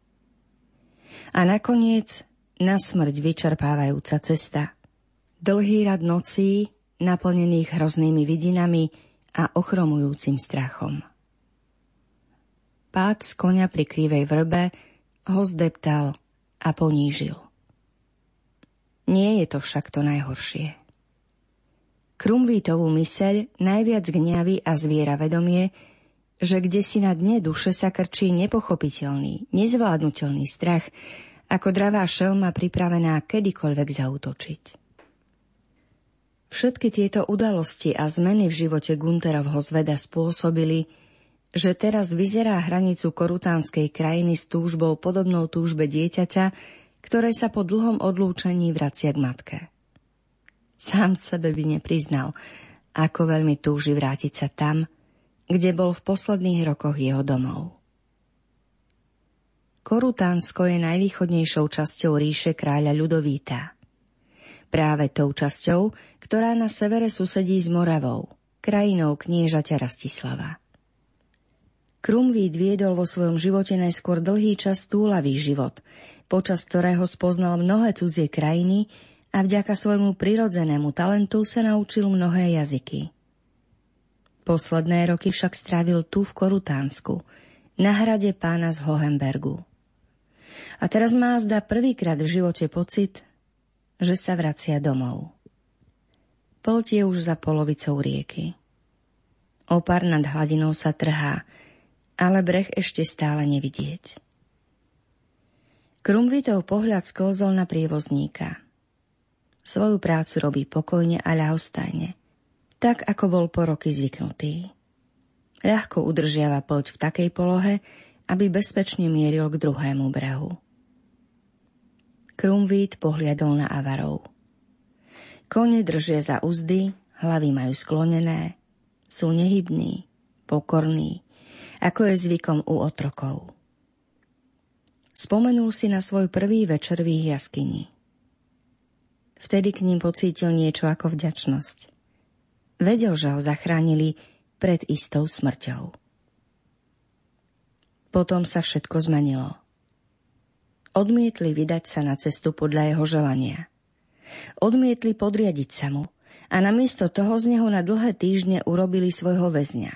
A nakoniec na smrť vyčerpávajúca cesta. Dlhý rad nocí, naplnených hroznými vidinami, a ochromujúcim strachom. Pád z konia pri krivej vrbe ho zdeptal a ponížil. Nie je to však to najhoršie. Krumvítovú myseľ najviac gňaví a zviera vedomie, že kde si na dne duše sa krčí nepochopiteľný, nezvládnutelný strach, ako dravá šelma pripravená kedykoľvek zautočiť. Všetky tieto udalosti a zmeny v živote Gunterovho zveda spôsobili, že teraz vyzerá hranicu korutánskej krajiny s túžbou podobnou túžbe dieťaťa, ktoré sa po dlhom odlúčení vracia k matke. Sám sebe by nepriznal, ako veľmi túži vrátiť sa tam, kde bol v posledných rokoch jeho domov. Korutánsko je najvýchodnejšou časťou ríše kráľa Ľudovíta – práve tou časťou, ktorá na severe susedí s Moravou, krajinou kniežaťa Rastislava. Krumvít viedol vo svojom živote najskôr dlhý čas túlavý život, počas ktorého spoznal mnohé cudzie krajiny a vďaka svojmu prirodzenému talentu sa naučil mnohé jazyky. Posledné roky však strávil tu v Korutánsku, na hrade pána z Hohenbergu. A teraz má zda prvýkrát v živote pocit, že sa vracia domov. Polt je už za polovicou rieky. Opar nad hladinou sa trhá, ale breh ešte stále nevidieť. Krumvitov pohľad sklzol na prievozníka. Svoju prácu robí pokojne a ľahostajne, tak ako bol po roky zvyknutý. Ľahko udržiava poď v takej polohe, aby bezpečne mieril k druhému brehu. Krumvít pohliadol na avarov. Kone držia za úzdy, hlavy majú sklonené, sú nehybní, pokorní, ako je zvykom u otrokov. Spomenul si na svoj prvý večer v ich jaskyni. Vtedy k ním pocítil niečo ako vďačnosť. Vedel, že ho zachránili pred istou smrťou. Potom sa všetko zmenilo. Odmietli vydať sa na cestu podľa jeho želania. Odmietli podriadiť sa mu a namiesto toho z neho na dlhé týždne urobili svojho väzňa,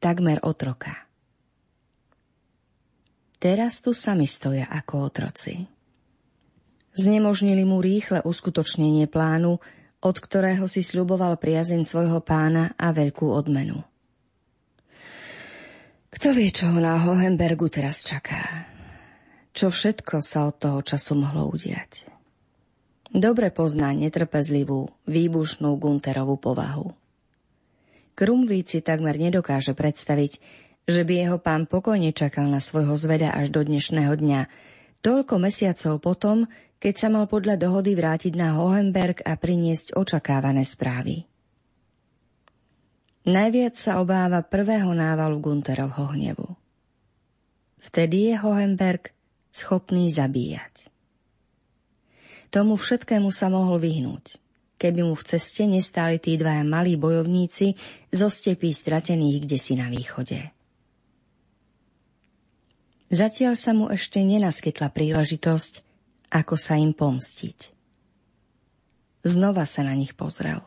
takmer otroka. Teraz tu sami stoja ako otroci. Znemožnili mu rýchle uskutočnenie plánu, od ktorého si sľuboval priazeň svojho pána a veľkú odmenu. Kto vie, čo ho na Hohenbergu teraz čaká? Čo všetko sa od toho času mohlo udiať? Dobre pozná netrpezlivú, výbušnú Gunterovú povahu. Krumvíci takmer nedokáže predstaviť, že by jeho pán pokojne čakal na svojho zveda až do dnešného dňa, toľko mesiacov potom, keď sa mal podľa dohody vrátiť na Hohenberg a priniesť očakávané správy. Najviac sa obáva prvého návalu Gunterovho hnevu. Vtedy je Hohenberg schopný zabíjať. Tomu všetkému sa mohol vyhnúť, keby mu v ceste nestáli tí dvaja malí bojovníci zo stepí stratených kde si na východe. Zatiaľ sa mu ešte nenaskytla príležitosť, ako sa im pomstiť. Znova sa na nich pozrel.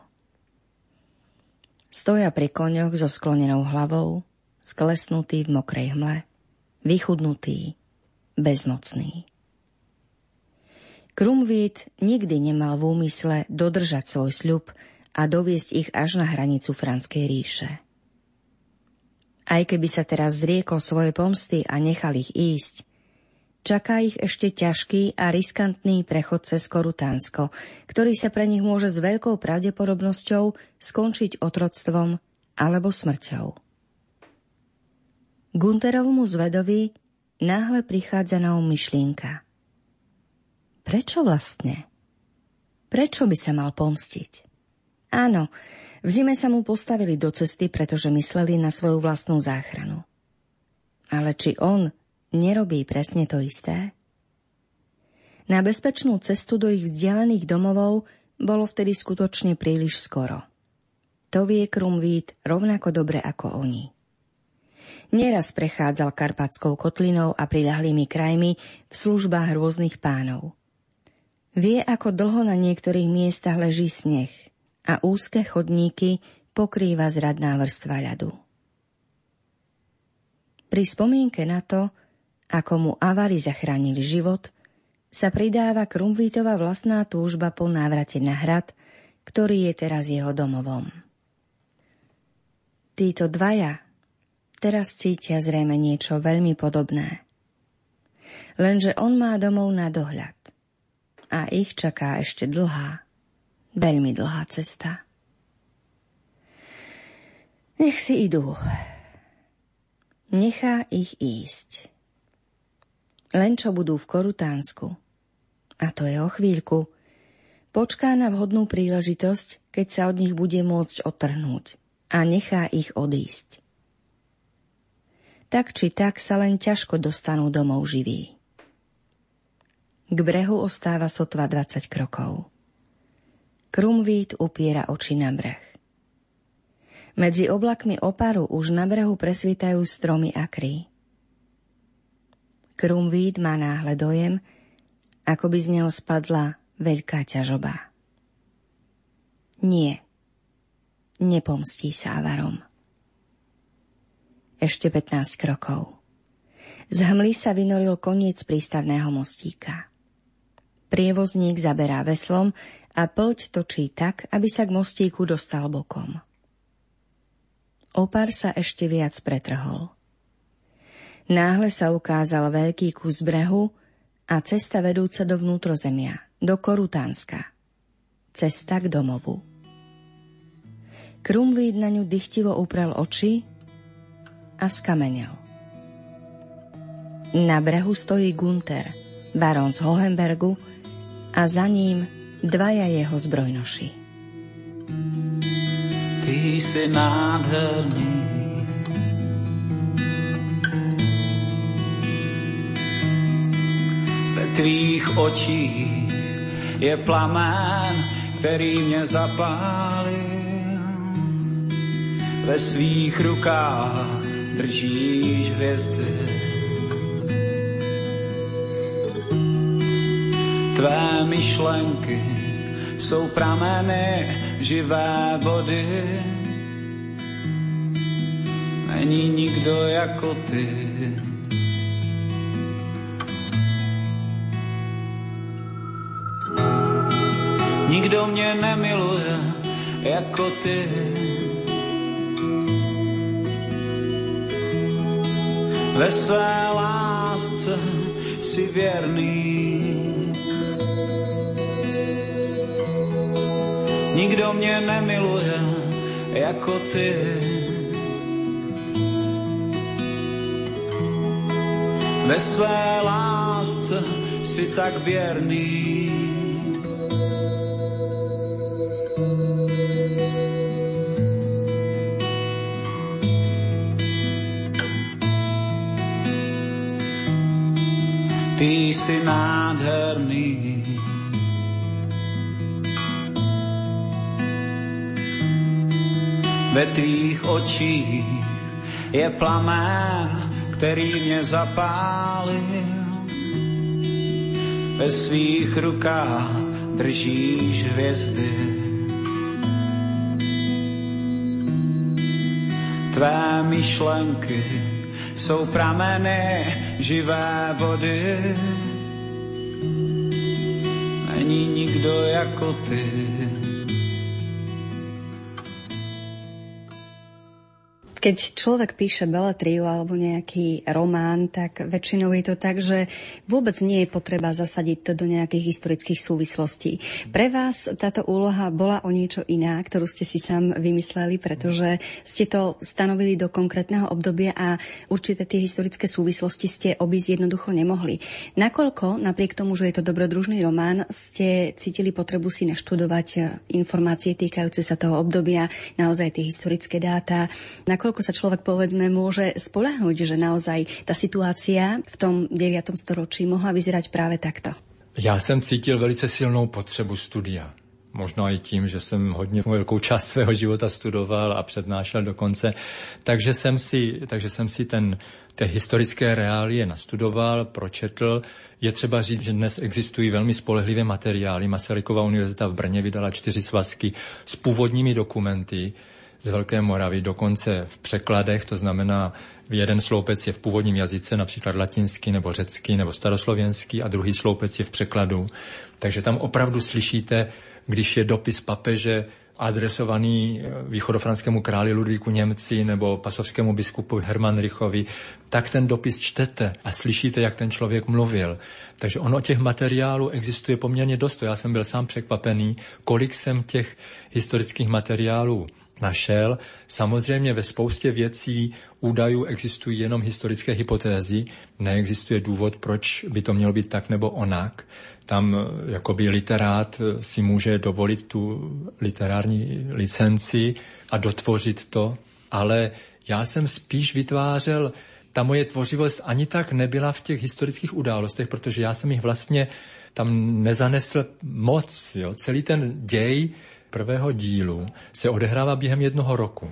Stoja pri koňoch so sklonenou hlavou, sklesnutý v mokrej hmle, vychudnutý, bezmocný. Krumvít nikdy nemal v úmysle dodržať svoj sľub a doviesť ich až na hranicu Franskej ríše. Aj keby sa teraz zriekol svoje pomsty a nechal ich ísť, čaká ich ešte ťažký a riskantný prechod cez Korutánsko, ktorý sa pre nich môže s veľkou pravdepodobnosťou skončiť otroctvom alebo smrťou. Gunterovmu zvedovi náhle prichádza na um myšlienka. Prečo vlastne? Prečo by sa mal pomstiť? Áno, v zime sa mu postavili do cesty, pretože mysleli na svoju vlastnú záchranu. Ale či on nerobí presne to isté? Na bezpečnú cestu do ich vzdialených domovov bolo vtedy skutočne príliš skoro. To vie Krumvít rovnako dobre ako oni. Nieraz prechádzal Karpatskou kotlinou a priľahlými krajmi v službách rôznych pánov. Vie, ako dlho na niektorých miestach leží sneh – a úzke chodníky pokrýva zradná vrstva ľadu. Pri spomienke na to, ako mu avary zachránili život, sa pridáva Krumvítova vlastná túžba po návrate na hrad, ktorý je teraz jeho domovom. Títo dvaja teraz cítia zrejme niečo veľmi podobné. Lenže on má domov na dohľad a ich čaká ešte dlhá, Veľmi dlhá cesta. Nech si idú. Nechá ich ísť. Len čo budú v Korutánsku. A to je o chvíľku. Počká na vhodnú príležitosť, keď sa od nich bude môcť otrhnúť a nechá ich odísť. Tak či tak sa len ťažko dostanú domov živí. K brehu ostáva sotva 20 krokov. Krumvít upiera oči na breh. Medzi oblakmi oparu už na brehu presvítajú stromy a kry. Krumvíd má náhle dojem, ako by z neho spadla veľká ťažoba. Nie. Nepomstí sa avarom. Ešte 15 krokov. Z hmly sa vynoril koniec prístavného mostíka. Prievozník zaberá veslom a plť točí tak, aby sa k mostíku dostal bokom. Opar sa ešte viac pretrhol. Náhle sa ukázal veľký kus brehu a cesta vedúca do vnútrozemia, do Korutánska. Cesta k domovu. Krumvíd na ňu dychtivo uprel oči a skamenel. Na brehu stojí Gunther, barón z Hohenbergu a za ním dvaja jeho zbrojnoši. Ty si nádherný, ve tvých očích je plamén, který mě zapálil ve svých rukách držíš hvězdy. Tvé myšlenky jsou prameny živé vody. Není nikdo jako ty. Nikdo mě nemiluje jako ty. Ve své lásce si věrný. Nikdo mě nemiluje jako ty. Ve své lásce si tak věrný. Ty si nádherný. Ve tvých očích je plamén, který mě zapálil. Ve svých rukách držíš hvězdy. Tvé myšlenky jsou prameny živé vody. Není nikdo jako ty. Keď človek píše beletriu alebo nejaký román, tak väčšinou je to tak, že vôbec nie je potreba zasadiť to do nejakých historických súvislostí. Pre vás táto úloha bola o niečo iná, ktorú ste si sám vymysleli, pretože ste to stanovili do konkrétneho obdobia a určité tie historické súvislosti ste obísť jednoducho nemohli. Nakoľko, napriek tomu, že je to dobrodružný román, ste cítili potrebu si naštudovať informácie týkajúce sa toho obdobia, naozaj tie historické dáta, nakoľko nakoľko sa človek povedzme môže spolahnúť, že naozaj tá situácia v tom 9. storočí mohla vyzerať práve takto? Já jsem cítil velice silnou potřebu studia. Možná i tím, že jsem hodně velkou část svého života studoval a přednášel dokonce. Takže jsem si, takže jsem si ten, té historické reálie nastudoval, pročetl. Je třeba říct, že dnes existují velmi spolehlivé materiály. Masarykova univerzita v Brně vydala čtyři svazky s původními dokumenty, z Velké Moravy, dokonce v překladech, to znamená, jeden sloupec je v původním jazyce, například latinský nebo řecký nebo staroslovenský a druhý sloupec je v překladu. Takže tam opravdu slyšíte, když je dopis papeže adresovaný východofranskému králi Ludvíku Němci nebo pasovskému biskupu Hermanrichovi, tak ten dopis čtete a slyšíte, jak ten člověk mluvil. Takže ono těch materiálů existuje poměrně dost. Já jsem byl sám překvapený, kolik jsem těch historických materiálů našel. Samozřejmě ve spoustě věcí údajů existují jenom historické hypotézy, neexistuje důvod, proč by to mělo být tak nebo onak. Tam eh, jakoby literát eh, si může dovolit tu literární licenci a dotvořit to, ale já jsem spíš vytvářel ta moje tvořivost ani tak nebyla v těch historických událostech, protože já jsem jich vlastně tam nezanesl moc. Jo. Celý ten děj prvého dílu se odehrává během jednoho roku.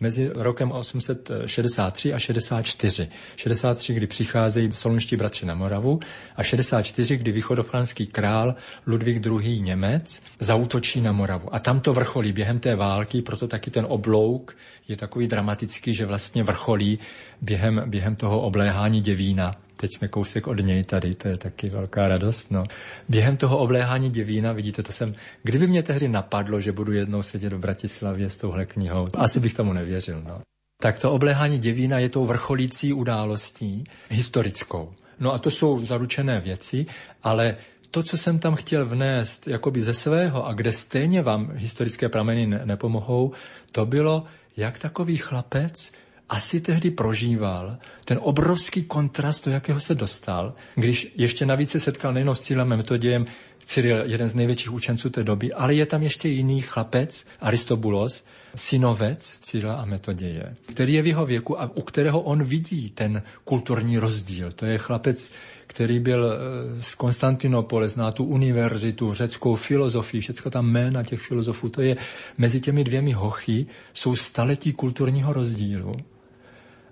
mezi rokem 863 a 64. 63, kdy přicházejí solunští bratři na Moravu a 64, kdy východofranský král Ludvík II. Němec zautočí na Moravu. A tam to vrcholí během té války, proto taky ten oblouk je takový dramatický, že vlastně vrcholí během, během toho obléhání Děvína. Teď jsme kousek od něj tady, to je taky velká radost. No. Během toho obléhání Děvína, vidíte, to jsem, kdyby mě tehdy napadlo, že budu jednou sedět do Bratislavě s touhle knihou, asi bych tomu nevěřil. No. Tak to obléhání Děvína je tou vrcholící událostí historickou. No a to jsou zaručené věci, ale to, co jsem tam chtěl vnést jakoby ze svého a kde stejně vám historické prameny nepomohou, to bylo, jak takový chlapec asi tehdy prožíval ten obrovský kontrast, do jakého se dostal, když ještě navíc se setkal nejenom s Cílem Metodějem, Cyril, jeden z největších učenců té doby, ale je tam ještě jiný chlapec, Aristobulos, synovec Cyrila a Metoděje, který je v jeho věku a u kterého on vidí ten kulturní rozdíl. To je chlapec, který byl eh, z Konstantinopole, zná tu univerzitu, řeckou filozofii, všechno tam jména těch filozofů, to je mezi těmi dvěmi hochy jsou staletí kulturního rozdílu.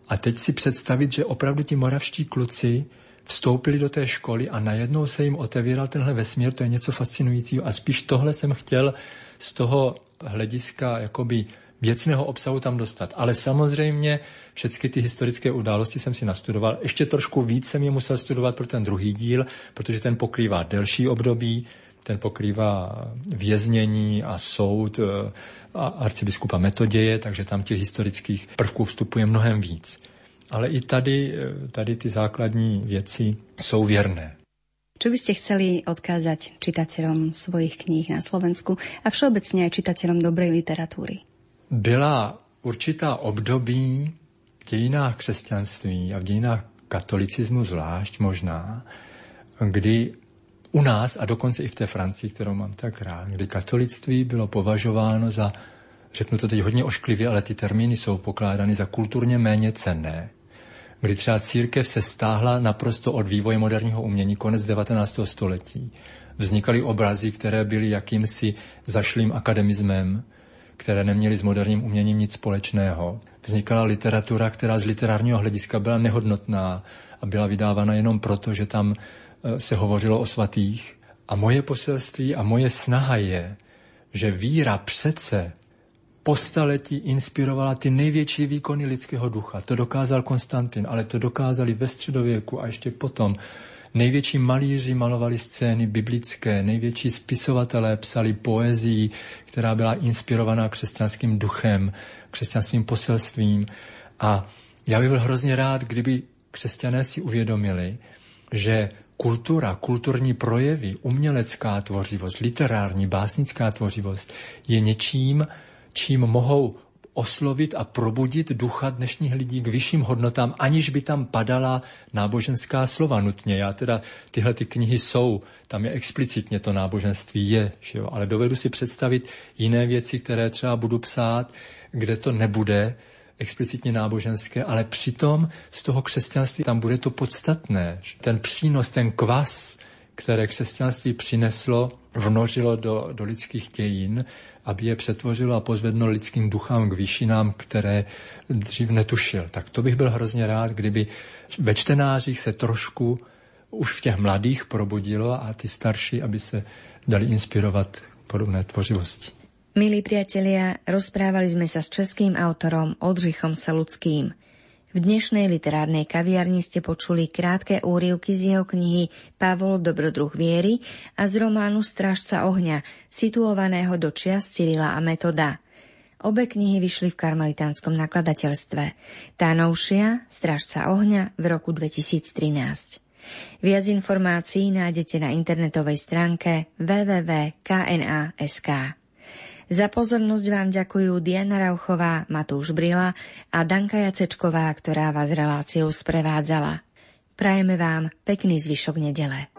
A teď si představit, že opravdu ti moravští kluci vstoupili do té školy a najednou se jim otevíral tenhle vesmír, to je něco fascinujícího. A spíš tohle jsem chtěl z toho hlediska jakoby věcného obsahu tam dostat. Ale samozřejmě všechny ty historické události jsem si nastudoval. Ještě trošku víc jsem je musel studovat pro ten druhý díl, protože ten pokrývá delší období, ten pokrývá věznění a soud a arcibiskupa Metoděje, takže tam těch historických prvků vstupuje mnohem víc. Ale i tady, eh, tady ty základní věci jsou věrné. Čo by ste chceli odkázať čitateľom svojich kníh na Slovensku a všeobecne aj čitateľom dobrej literatúry? Byla určitá období v dějinách křesťanství a v dějinách katolicismu zvlášť možná, kdy u nás a dokonce i v té Francii, kterou mám tak rád, kdy katolictví bylo považováno za, řeknu to teď hodně ošklivě, ale ty termíny jsou pokládány za kulturně méně cenné. Kdy třeba církev se stáhla naprosto od vývoje moderního umění konec 19. století. Vznikaly obrazy, které byly jakýmsi zašlým akademismem, které neměly s moderním uměním nic společného. Vznikala literatura, která z literárního hlediska byla nehodnotná a byla vydávána jenom proto, že tam se hovořilo o svatých. A moje poselství a moje snaha je, že víra přece po staletí inspirovala ty největší výkony lidského ducha. To dokázal Konstantin, ale to dokázali ve středověku a ještě potom. Největší malíři malovali scény biblické, největší spisovatelé psali poezii, která byla inspirovaná křesťanským duchem, křesťanským poselstvím. A já bych byl hrozně rád, kdyby křesťané si uvědomili, že kultura, kulturní projevy, umělecká tvořivost, literární, básnická tvořivost je něčím, čím mohou oslovit a probudit ducha dnešních lidí k vyšším hodnotám, aniž by tam padala náboženská slova nutně. Já teda, tyhle ty knihy jsou, tam je explicitně to náboženství je, že jo? ale dovedu si představit jiné věci, které třeba budu psát, kde to nebude explicitně náboženské, ale přitom z toho křesťanství tam bude to podstatné. Ten přínos, ten kvas, které křesťanství přineslo, vnožilo do, do lidských dějin, aby je přetvořilo a pozvedlo lidským duchám k výšinám, které dřív netušil. Tak to bych byl hrozně rád, kdyby ve čtenářích se trošku už v těch mladých probudilo a ty starší, aby se dali inspirovat podobné tvořivosti. Milí priatelia, rozprávali sme sa s českým autorom Oldřichom Saludským. V dnešnej literárnej kaviarni ste počuli krátke úrivky z jeho knihy Pavol Dobrodruh viery a z románu Strážca ohňa, situovaného do čias Cyrila a Metoda. Obe knihy vyšli v karmelitánskom nakladateľstve. Tá novšia, Strážca ohňa, v roku 2013. Viac informácií nájdete na internetovej stránke www.kna.sk. Za pozornosť vám ďakujú Diana Rauchová, Matúš Brila a Danka Jacečková, ktorá vás reláciou sprevádzala. Prajeme vám pekný zvyšok nedele.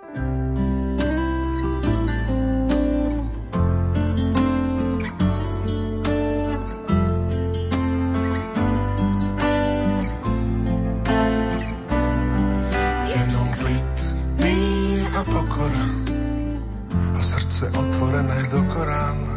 otvorené do Korán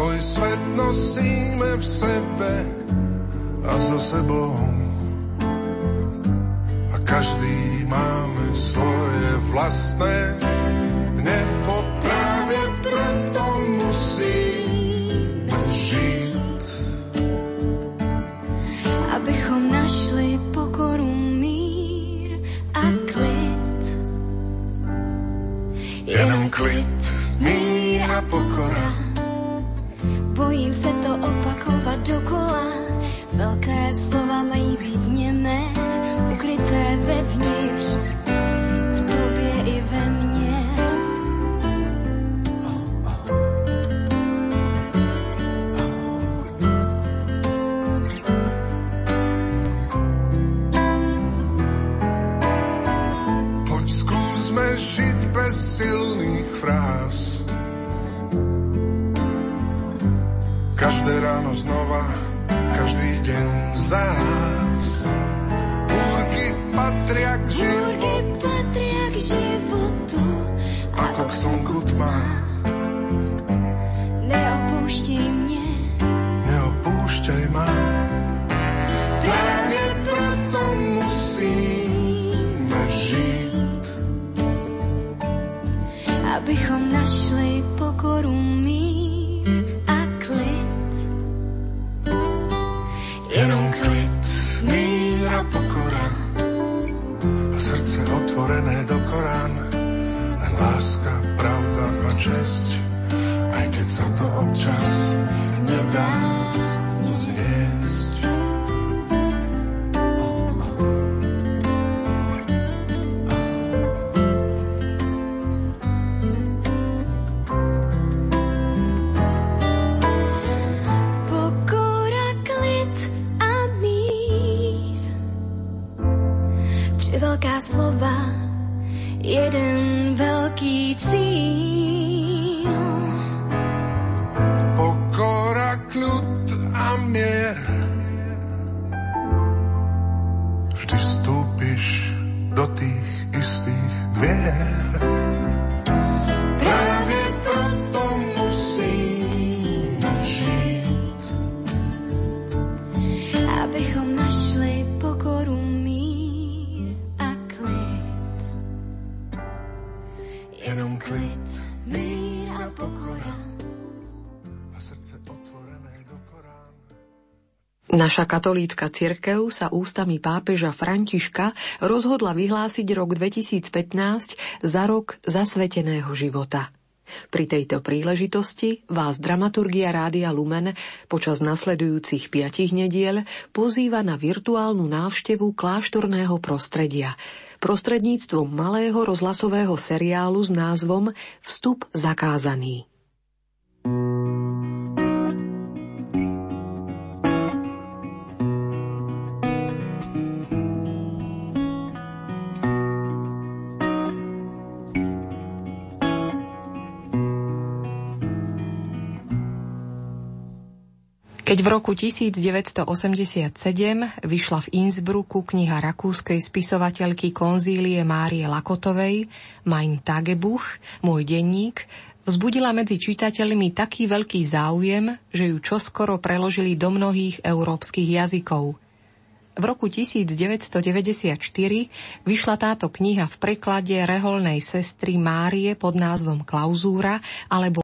Svoj svet nosíme v sebe a za sebou. A každý máme svoje vlastné nebo práve preto Tři velká slova, jeden velký cíl. Naša katolícka cirkev sa ústami pápeža Františka rozhodla vyhlásiť rok 2015 za rok zasveteného života. Pri tejto príležitosti vás dramaturgia Rádia Lumen počas nasledujúcich piatich nediel pozýva na virtuálnu návštevu kláštorného prostredia prostredníctvom malého rozhlasového seriálu s názvom Vstup zakázaný. Keď v roku 1987 vyšla v Innsbrucku kniha rakúskej spisovateľky konzílie Márie Lakotovej Mein Tagebuch, môj denník, vzbudila medzi čitateľmi taký veľký záujem, že ju čoskoro preložili do mnohých európskych jazykov. V roku 1994 vyšla táto kniha v preklade reholnej sestry Márie pod názvom Klauzúra alebo